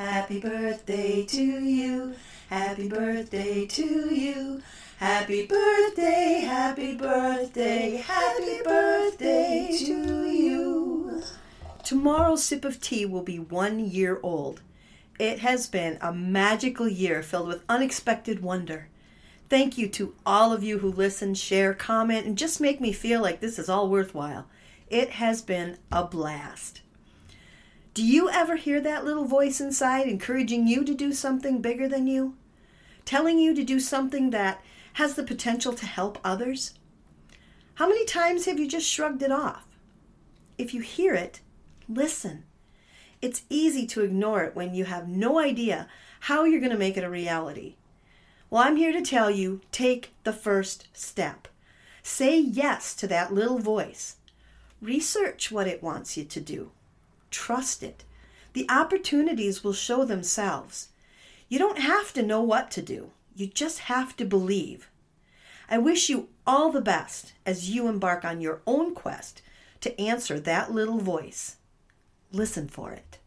Happy birthday to you. Happy birthday to you. Happy birthday, happy birthday, happy birthday to you. Tomorrow's sip of tea will be one year old. It has been a magical year filled with unexpected wonder. Thank you to all of you who listen, share, comment, and just make me feel like this is all worthwhile. It has been a blast. Do you ever hear that little voice inside encouraging you to do something bigger than you? Telling you to do something that has the potential to help others? How many times have you just shrugged it off? If you hear it, listen. It's easy to ignore it when you have no idea how you're going to make it a reality. Well, I'm here to tell you take the first step. Say yes to that little voice. Research what it wants you to do. Trust it. The opportunities will show themselves. You don't have to know what to do, you just have to believe. I wish you all the best as you embark on your own quest to answer that little voice. Listen for it.